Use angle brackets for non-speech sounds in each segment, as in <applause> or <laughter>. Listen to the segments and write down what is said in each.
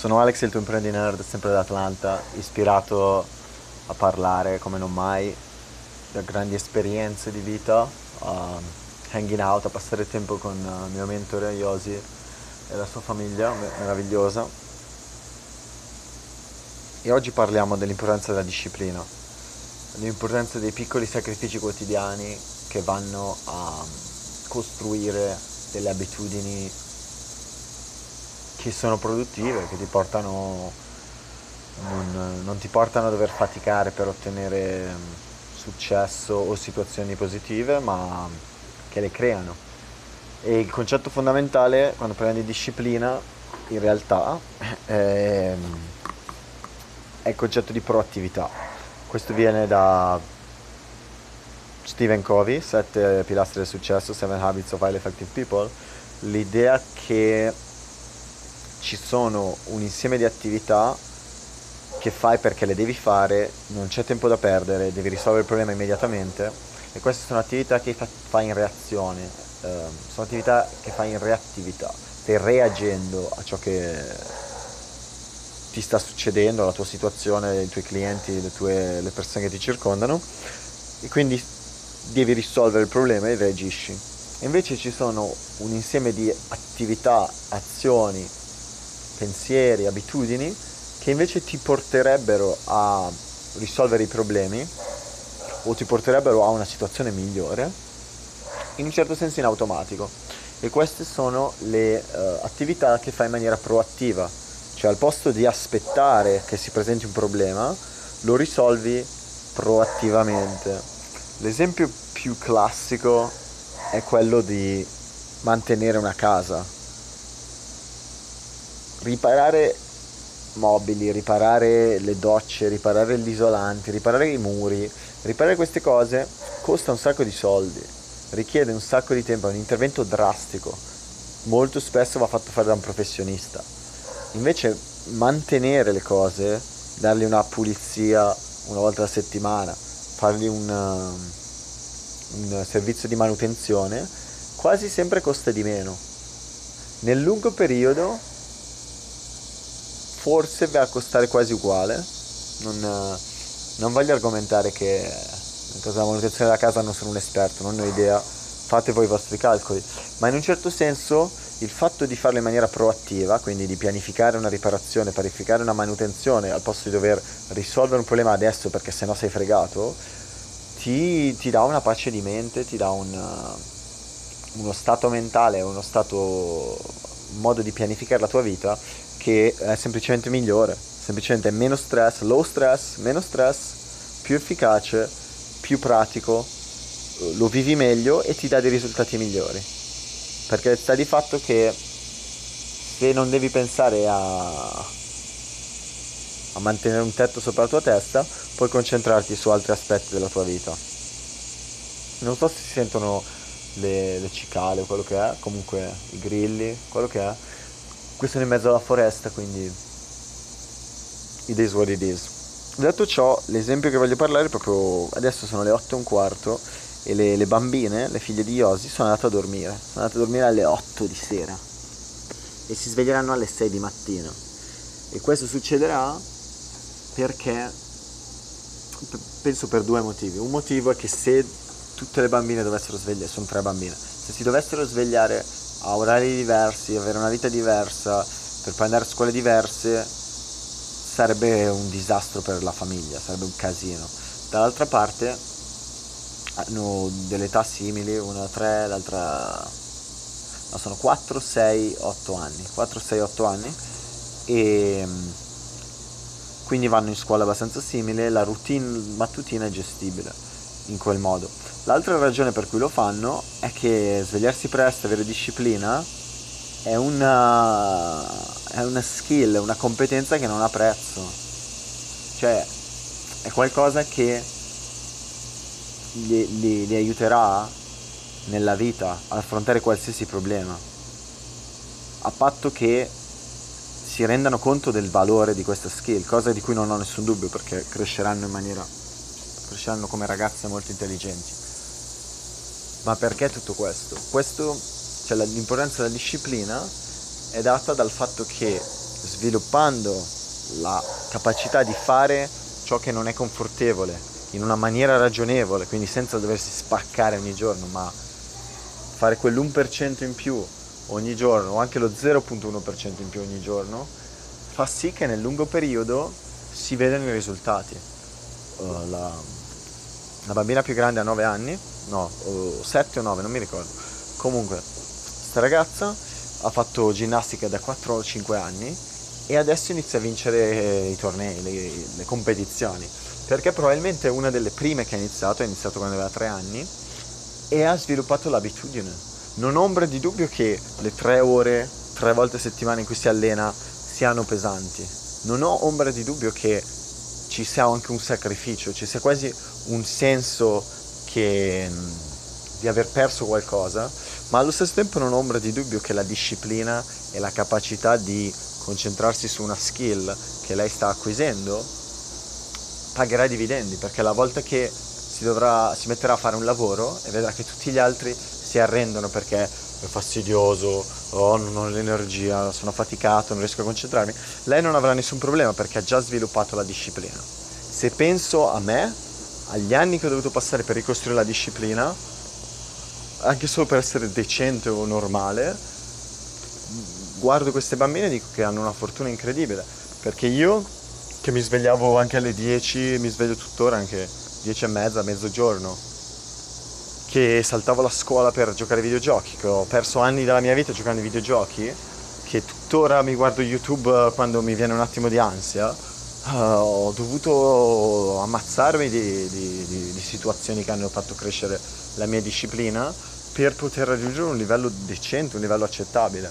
Sono Alex, il tuo imprendi nerd, sempre da Atlanta, ispirato a parlare come non mai da grandi esperienze di vita, a hanging out, a passare tempo con il mio mentore Yosi e la sua famiglia meravigliosa. E oggi parliamo dell'importanza della disciplina, dell'importanza dei piccoli sacrifici quotidiani che vanno a costruire delle abitudini che sono produttive, che ti portano, non, non ti portano a dover faticare per ottenere mm, successo o situazioni positive, ma che le creano. E il concetto fondamentale quando parliamo di disciplina, in realtà, è, <laughs> è il concetto di proattività. Questo viene da Stephen Covey, Sette pilastri del successo, Seven Habits of Highly Effective People, l'idea che ci sono un insieme di attività che fai perché le devi fare, non c'è tempo da perdere, devi risolvere il problema immediatamente e queste sono attività che fai in reazione, eh, sono attività che fai in reattività, stai reagendo a ciò che ti sta succedendo, alla tua situazione, i tuoi clienti, le, tue, le persone che ti circondano e quindi devi risolvere il problema e reagisci. Invece ci sono un insieme di attività, azioni, pensieri, abitudini che invece ti porterebbero a risolvere i problemi o ti porterebbero a una situazione migliore, in un certo senso in automatico. E queste sono le uh, attività che fai in maniera proattiva, cioè al posto di aspettare che si presenti un problema, lo risolvi proattivamente. L'esempio più classico è quello di mantenere una casa riparare mobili, riparare le docce, riparare gli isolanti, riparare i muri, riparare queste cose costa un sacco di soldi, richiede un sacco di tempo, è un intervento drastico, molto spesso va fatto fare da un professionista. Invece mantenere le cose, dargli una pulizia una volta alla settimana, fargli un, un servizio di manutenzione, quasi sempre costa di meno. Nel lungo periodo forse va a costare quasi uguale. Non, non voglio argomentare che in caso manutenzione della casa non sono un esperto, non ho idea, fate voi i vostri calcoli, ma in un certo senso il fatto di farlo in maniera proattiva, quindi di pianificare una riparazione, pianificare una manutenzione al posto di dover risolvere un problema adesso perché sennò sei fregato, ti, ti dà una pace di mente, ti dà un, uno stato mentale, uno stato, un modo di pianificare la tua vita che è semplicemente migliore, semplicemente meno stress, low stress, meno stress, più efficace, più pratico, lo vivi meglio e ti dà dei risultati migliori. Perché sta di fatto che se non devi pensare a, a mantenere un tetto sopra la tua testa, puoi concentrarti su altri aspetti della tua vita. Non so se si sentono le, le cicale o quello che è, comunque i grilli, quello che è qui sono in mezzo alla foresta, quindi it is what it is. Detto ciò, l'esempio che voglio parlare è proprio adesso sono le 8 e un quarto e le, le bambine, le figlie di Yosi, sono andate a dormire. Sono andate a dormire alle 8 di sera e si sveglieranno alle 6 di mattina. E questo succederà perché penso per due motivi. Un motivo è che se tutte le bambine dovessero svegliare, sono tre bambine, se si dovessero svegliare a orari diversi, avere una vita diversa, per poi andare a scuole diverse, sarebbe un disastro per la famiglia, sarebbe un casino. Dall'altra parte hanno delle età simili, una 3, l'altra no, sono 4, 6, 8 anni, 4, 6, 8 anni e quindi vanno in scuola abbastanza simile, la routine mattutina è gestibile in quel modo. L'altra ragione per cui lo fanno è che svegliarsi presto, avere disciplina, è una, è una skill, una competenza che non ha prezzo. Cioè, è qualcosa che li, li, li aiuterà nella vita ad affrontare qualsiasi problema. A patto che si rendano conto del valore di questa skill, cosa di cui non ho nessun dubbio perché cresceranno in maniera cresceranno come ragazze molto intelligenti. Ma perché tutto questo? questo cioè l'importanza della disciplina è data dal fatto che sviluppando la capacità di fare ciò che non è confortevole in una maniera ragionevole, quindi senza doversi spaccare ogni giorno, ma fare quell'1% in più ogni giorno o anche lo 0.1% in più ogni giorno fa sì che nel lungo periodo si vedano i risultati. Uh, la, la, bambina più grande ha 9 anni, no, 7 o 9, non mi ricordo. Comunque, questa ragazza ha fatto ginnastica da 4 o 5 anni e adesso inizia a vincere i tornei, le, le competizioni, perché probabilmente è una delle prime che ha iniziato, ha iniziato quando aveva 3 anni e ha sviluppato l'abitudine. Non ombra di dubbio che le 3 ore, 3 volte a settimana in cui si allena siano pesanti. Non ho ombra di dubbio che ci sia anche un sacrificio, ci sia quasi un senso che, di aver perso qualcosa, ma allo stesso tempo non ho ombra di dubbio che la disciplina e la capacità di concentrarsi su una skill che lei sta acquisendo, pagherà i dividendi, perché la volta che si, dovrà, si metterà a fare un lavoro e vedrà che tutti gli altri si arrendono perché fastidioso, oh, non ho l'energia, sono faticato, non riesco a concentrarmi, lei non avrà nessun problema perché ha già sviluppato la disciplina. Se penso a me, agli anni che ho dovuto passare per ricostruire la disciplina, anche solo per essere decente o normale, guardo queste bambine e dico che hanno una fortuna incredibile, perché io che mi svegliavo anche alle 10, mi sveglio tuttora anche 10 e mezza, mezzogiorno, che saltavo la scuola per giocare ai videogiochi, che ho perso anni della mia vita giocando ai videogiochi, che tuttora mi guardo YouTube quando mi viene un attimo di ansia, uh, ho dovuto ammazzarmi di, di, di, di situazioni che hanno fatto crescere la mia disciplina per poter raggiungere un livello decente, un livello accettabile.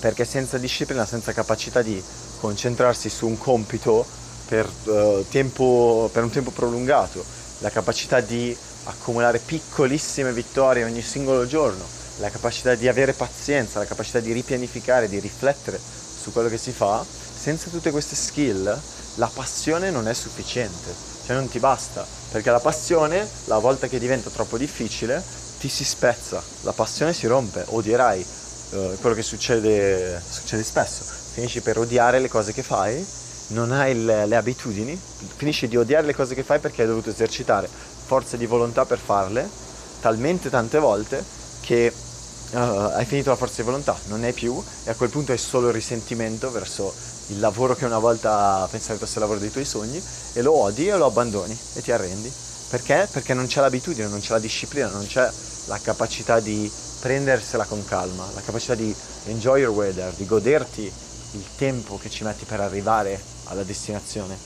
Perché senza disciplina, senza capacità di concentrarsi su un compito per, uh, tempo, per un tempo prolungato, la capacità di accumulare piccolissime vittorie ogni singolo giorno, la capacità di avere pazienza, la capacità di ripianificare, di riflettere su quello che si fa, senza tutte queste skill la passione non è sufficiente, cioè non ti basta, perché la passione, la volta che diventa troppo difficile, ti si spezza, la passione si rompe, odierai uh, quello che succede, succede spesso, finisci per odiare le cose che fai, non hai le, le abitudini, finisci di odiare le cose che fai perché hai dovuto esercitare forza di volontà per farle talmente tante volte che uh, hai finito la forza di volontà, non ne hai più e a quel punto hai solo risentimento verso il lavoro che una volta pensavi fosse il lavoro dei tuoi sogni e lo odi e lo abbandoni e ti arrendi. Perché? Perché non c'è l'abitudine, non c'è la disciplina, non c'è la capacità di prendersela con calma, la capacità di enjoy your weather, di goderti il tempo che ci metti per arrivare alla destinazione.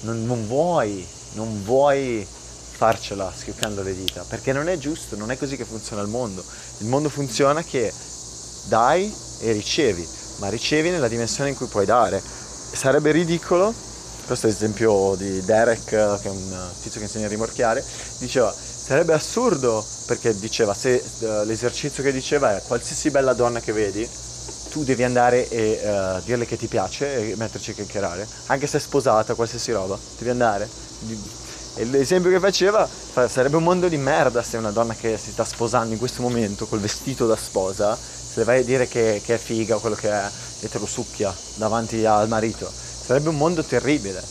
Non, non vuoi, non vuoi farcela schioccando le dita, perché non è giusto, non è così che funziona il mondo. Il mondo funziona che dai e ricevi, ma ricevi nella dimensione in cui puoi dare. Sarebbe ridicolo, questo è l'esempio di Derek, che è un tizio che insegna a rimorchiare, diceva Sarebbe assurdo perché diceva, se uh, l'esercizio che diceva è qualsiasi bella donna che vedi, tu devi andare e uh, dirle che ti piace e metterci a chiacchierare, anche se è sposata, qualsiasi roba, devi andare. E l'esempio che faceva sarebbe un mondo di merda se una donna che si sta sposando in questo momento col vestito da sposa, se le vai a dire che, che è figa o quello che è e te lo succhia davanti al marito. Sarebbe un mondo terribile.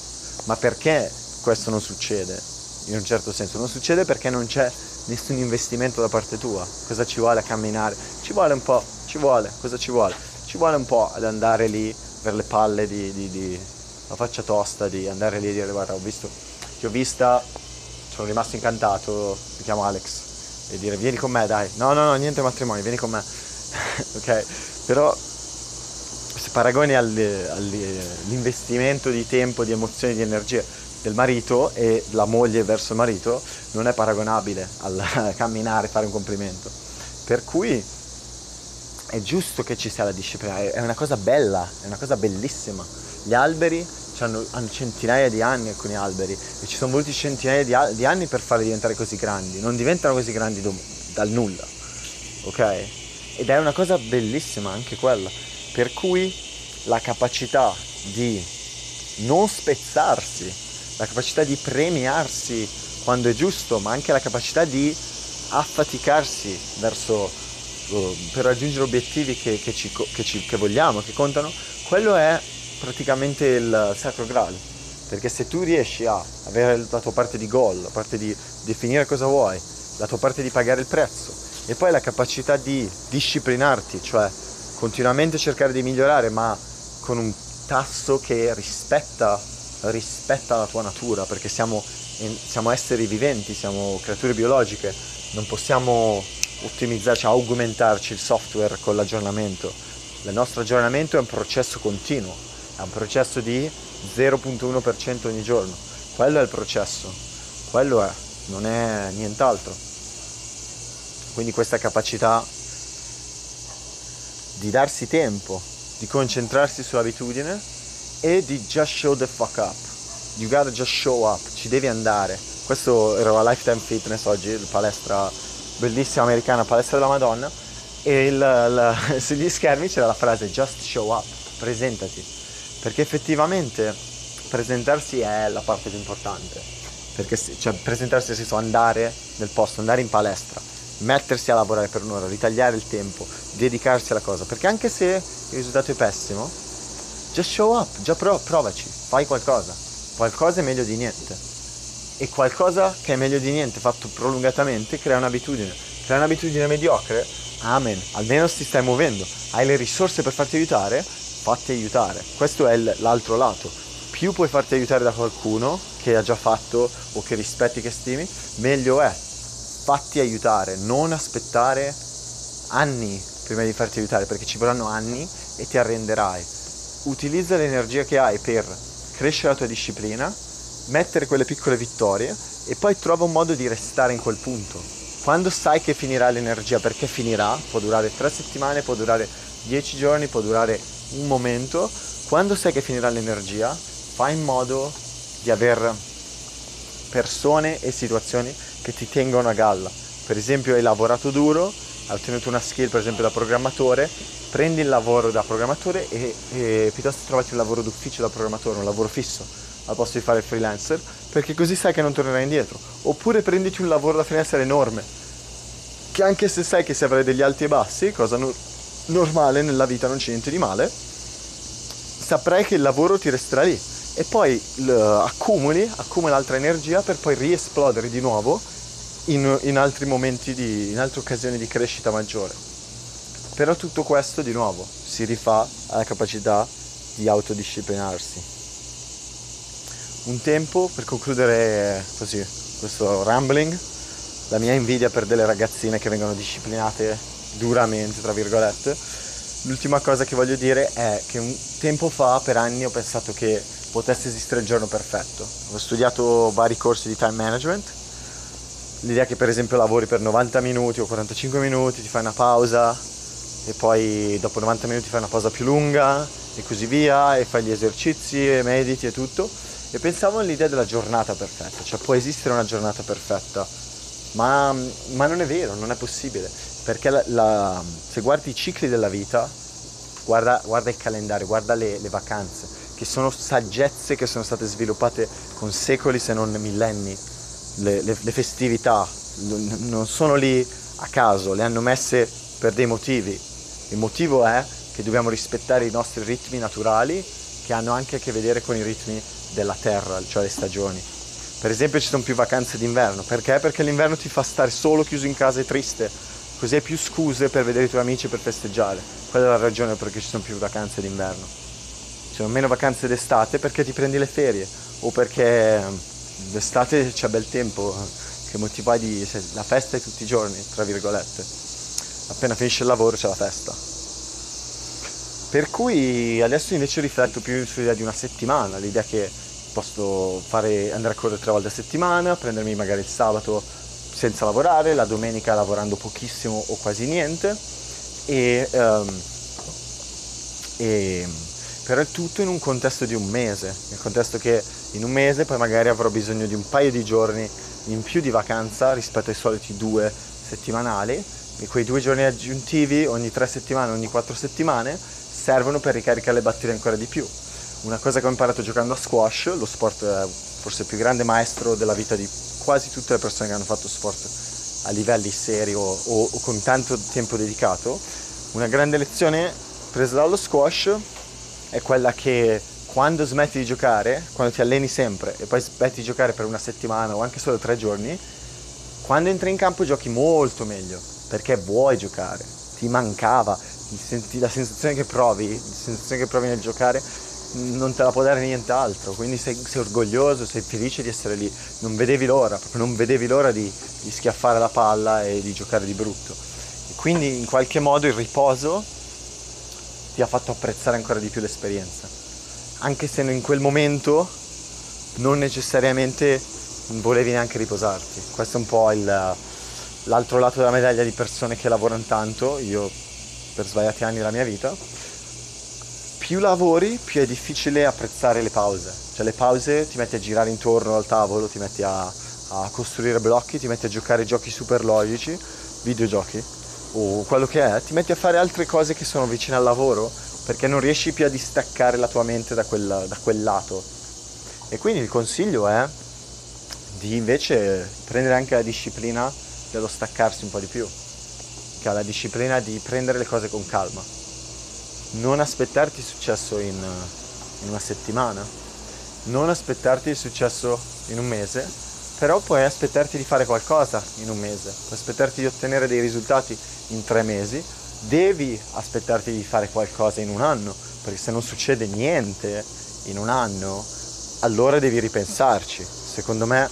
Ma perché questo non succede? in un certo senso. Non succede perché non c'è nessun investimento da parte tua. Cosa ci vuole a camminare? Ci vuole un po', ci vuole, cosa ci vuole? Ci vuole un po' ad andare lì per le palle di, di, di la faccia tosta, di andare lì e dire guarda ho visto, ti ho vista, sono rimasto incantato, mi chiamo Alex, e dire vieni con me dai, no no no niente matrimonio, vieni con me, <laughs> ok? Però se paragoni all'investimento di tempo, di emozioni, di energie del marito e la moglie verso il marito non è paragonabile al <laughs> camminare, fare un complimento. Per cui è giusto che ci sia la disciplina, è una cosa bella, è una cosa bellissima. Gli alberi hanno, hanno centinaia di anni alcuni alberi e ci sono voluti centinaia di, di anni per farli diventare così grandi, non diventano così grandi do, dal nulla, ok? Ed è una cosa bellissima anche quella, per cui la capacità di non spezzarsi la capacità di premiarsi quando è giusto, ma anche la capacità di affaticarsi verso, uh, per raggiungere obiettivi che, che, ci, che, ci, che vogliamo, che contano, quello è praticamente il sacro graal. Perché se tu riesci a avere la tua parte di goal, la parte di definire cosa vuoi, la tua parte di pagare il prezzo e poi la capacità di disciplinarti, cioè continuamente cercare di migliorare, ma con un tasso che rispetta, rispetta la tua natura, perché siamo, siamo esseri viventi, siamo creature biologiche, non possiamo ottimizzarci, augmentarci il software con l'aggiornamento. Il nostro aggiornamento è un processo continuo, un processo di 0.1% ogni giorno. Quello è il processo, quello è, non è nient'altro. Quindi questa capacità di darsi tempo, di concentrarsi sull'abitudine e di just show the fuck up. You gotta just show up, ci devi andare. Questo era la Lifetime Fitness oggi, la palestra bellissima americana, palestra della Madonna. E il, il, <laughs> sugli schermi c'era la frase just show up, presentati. Perché effettivamente presentarsi è la parte più importante. Perché cioè, presentarsi nel senso andare nel posto, andare in palestra, mettersi a lavorare per un'ora, ritagliare il tempo, dedicarsi alla cosa. Perché anche se il risultato è pessimo, just show up, già pro- provaci, fai qualcosa. Qualcosa è meglio di niente. E qualcosa che è meglio di niente fatto prolungatamente crea un'abitudine. Crea un'abitudine mediocre, amen, almeno ti stai muovendo. Hai le risorse per farti aiutare, fatti aiutare. Questo è l'altro lato. Più puoi farti aiutare da qualcuno che ha già fatto o che rispetti, che stimi, meglio è. Fatti aiutare, non aspettare anni prima di farti aiutare perché ci vorranno anni e ti arrenderai. Utilizza l'energia che hai per crescere la tua disciplina, mettere quelle piccole vittorie e poi trova un modo di restare in quel punto. Quando sai che finirà l'energia, perché finirà, può durare tre settimane, può durare dieci giorni, può durare un momento, quando sai che finirà l'energia, fai in modo di avere persone e situazioni che ti tengono a galla. Per esempio hai lavorato duro, hai ottenuto una skill per esempio da programmatore, prendi il lavoro da programmatore e, e piuttosto trovati un lavoro d'ufficio da programmatore, un lavoro fisso al posto di fare freelancer, perché così sai che non tornerai indietro. Oppure prenditi un lavoro da freelancer enorme, che anche se sai che se avrai degli alti e bassi, cosa no- normale nella vita, non c'è niente di male, saprai che il lavoro ti resterà lì. E poi accumuli, accumuli altra energia per poi riesplodere di nuovo in, in altri momenti, di, in altre occasioni di crescita maggiore. Però tutto questo di nuovo si rifà alla capacità di autodisciplinarsi. Un tempo, per concludere così questo rambling, la mia invidia per delle ragazzine che vengono disciplinate duramente, tra virgolette, l'ultima cosa che voglio dire è che un tempo fa, per anni, ho pensato che potesse esistere il giorno perfetto. Ho studiato vari corsi di time management. L'idea che per esempio lavori per 90 minuti o 45 minuti, ti fai una pausa e poi dopo 90 minuti fai una pausa più lunga e così via e fai gli esercizi e mediti e tutto. E pensavo all'idea della giornata perfetta, cioè può esistere una giornata perfetta, ma, ma non è vero, non è possibile, perché la, la, se guardi i cicli della vita, guarda, guarda il calendario, guarda le, le vacanze, che sono saggezze che sono state sviluppate con secoli se non millenni le, le, le festività non sono lì a caso, le hanno messe per dei motivi. Il motivo è che dobbiamo rispettare i nostri ritmi naturali che hanno anche a che vedere con i ritmi della terra, cioè le stagioni. Per esempio ci sono più vacanze d'inverno, perché? Perché l'inverno ti fa stare solo chiuso in casa e triste, così hai più scuse per vedere i tuoi amici per festeggiare. Quella è la ragione perché ci sono più vacanze d'inverno. Ci sono meno vacanze d'estate perché ti prendi le ferie o perché d'estate c'è bel tempo, che motiva di... la festa è tutti i giorni, tra virgolette. Appena finisce il lavoro c'è la festa. Per cui adesso invece rifletto più sull'idea di una settimana, l'idea che posso fare, andare a correre tre volte a settimana, prendermi magari il sabato senza lavorare, la domenica lavorando pochissimo o quasi niente e, um, e però è tutto in un contesto di un mese, nel contesto che in un mese poi magari avrò bisogno di un paio di giorni in più di vacanza rispetto ai soliti due settimanali e quei due giorni aggiuntivi ogni tre settimane, ogni quattro settimane servono per ricaricare le batterie ancora di più. Una cosa che ho imparato giocando a squash, lo sport forse più grande maestro della vita di quasi tutte le persone che hanno fatto sport a livelli seri o, o, o con tanto tempo dedicato, una grande lezione presa dallo squash è quella che quando smetti di giocare, quando ti alleni sempre e poi smetti di giocare per una settimana o anche solo tre giorni, quando entri in campo giochi molto meglio perché vuoi giocare, ti mancava, la sensazione che provi, la sensazione che provi nel giocare non te la può dare nient'altro, quindi sei, sei, orgoglioso, sei felice di essere lì, non vedevi l'ora, proprio non vedevi l'ora di, di schiaffare la palla e di giocare di brutto. E quindi in qualche modo il riposo ti ha fatto apprezzare ancora di più l'esperienza, anche se in quel momento non necessariamente volevi neanche riposarti. Questo è un po' il, l'altro lato della medaglia di persone che lavorano tanto, io per svariati anni della mia vita più lavori, più è difficile apprezzare le pause. Cioè le pause ti metti a girare intorno al tavolo, ti metti a, a costruire blocchi, ti metti a giocare giochi super logici, videogiochi o quello che è, ti metti a fare altre cose che sono vicine al lavoro perché non riesci più a distaccare la tua mente da quel, da quel lato. E quindi il consiglio è di invece prendere anche la disciplina dello staccarsi un po' di più, che ha la disciplina di prendere le cose con calma non aspettarti il successo in, in una settimana, non aspettarti il successo in un mese, però puoi aspettarti di fare qualcosa in un mese, puoi aspettarti di ottenere dei risultati in tre mesi, devi aspettarti di fare qualcosa in un anno, perché se non succede niente in un anno, allora devi ripensarci. Secondo me,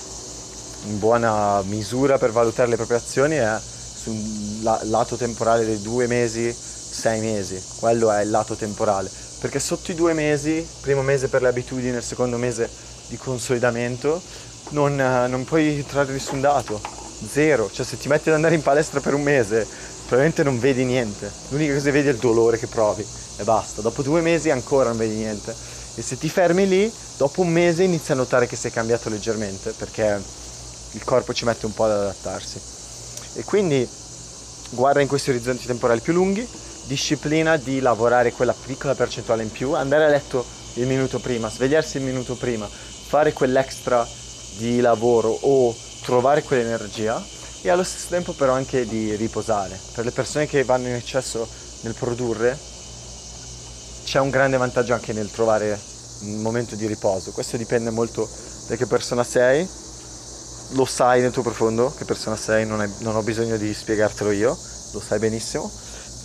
in buona misura per valutare le proprie azioni è sul lato temporale dei due mesi sei mesi, quello è il lato temporale, perché sotto i due mesi, primo mese per le abitudini, il secondo mese di consolidamento, non, non puoi trarre nessun dato, zero, cioè se ti metti ad andare in palestra per un mese, probabilmente non vedi niente, l'unica cosa che vedi è il dolore che provi e basta, dopo due mesi ancora non vedi niente. E se ti fermi lì, dopo un mese inizi a notare che sei cambiato leggermente, perché il corpo ci mette un po' ad adattarsi. E quindi guarda in questi orizzonti temporali più lunghi, disciplina di lavorare quella piccola percentuale in più, andare a letto il minuto prima, svegliarsi il minuto prima, fare quell'extra di lavoro o trovare quell'energia e allo stesso tempo però anche di riposare. Per le persone che vanno in eccesso nel produrre c'è un grande vantaggio anche nel trovare un momento di riposo. Questo dipende molto da che persona sei, lo sai nel tuo profondo che persona sei, non, è, non ho bisogno di spiegartelo io, lo sai benissimo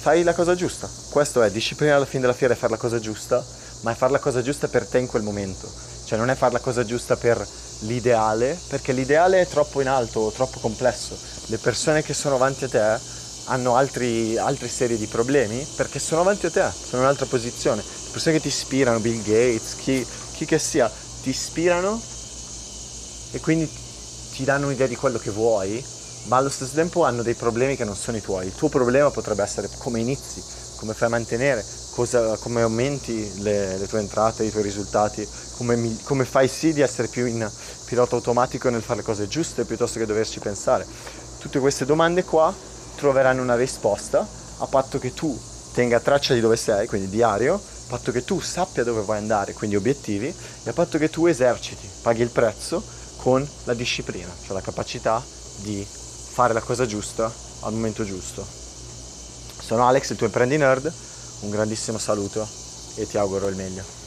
fai la cosa giusta. Questo è disciplina alla fine della fiera è fare la cosa giusta, ma è fare la cosa giusta per te in quel momento. Cioè non è fare la cosa giusta per l'ideale, perché l'ideale è troppo in alto, troppo complesso. Le persone che sono avanti a te hanno altri, altre serie di problemi perché sono avanti a te, sono in un'altra posizione. Le persone che ti ispirano, Bill Gates, chi, chi che sia, ti ispirano e quindi ti danno un'idea di quello che vuoi ma allo stesso tempo hanno dei problemi che non sono i tuoi. Il tuo problema potrebbe essere come inizi, come fai a mantenere, cosa, come aumenti le, le, tue entrate, i tuoi risultati, come, come, fai sì di essere più in pilota automatico nel fare le cose giuste piuttosto che doverci pensare. Tutte queste domande qua troveranno una risposta a patto che tu tenga traccia di dove sei, quindi diario, a patto che tu sappia dove vuoi andare, quindi obiettivi, e a patto che tu eserciti, paghi il prezzo con la disciplina, cioè la capacità di fare la cosa giusta al momento giusto. Sono Alex, il tuo imprendi nerd, un grandissimo saluto e ti auguro il meglio.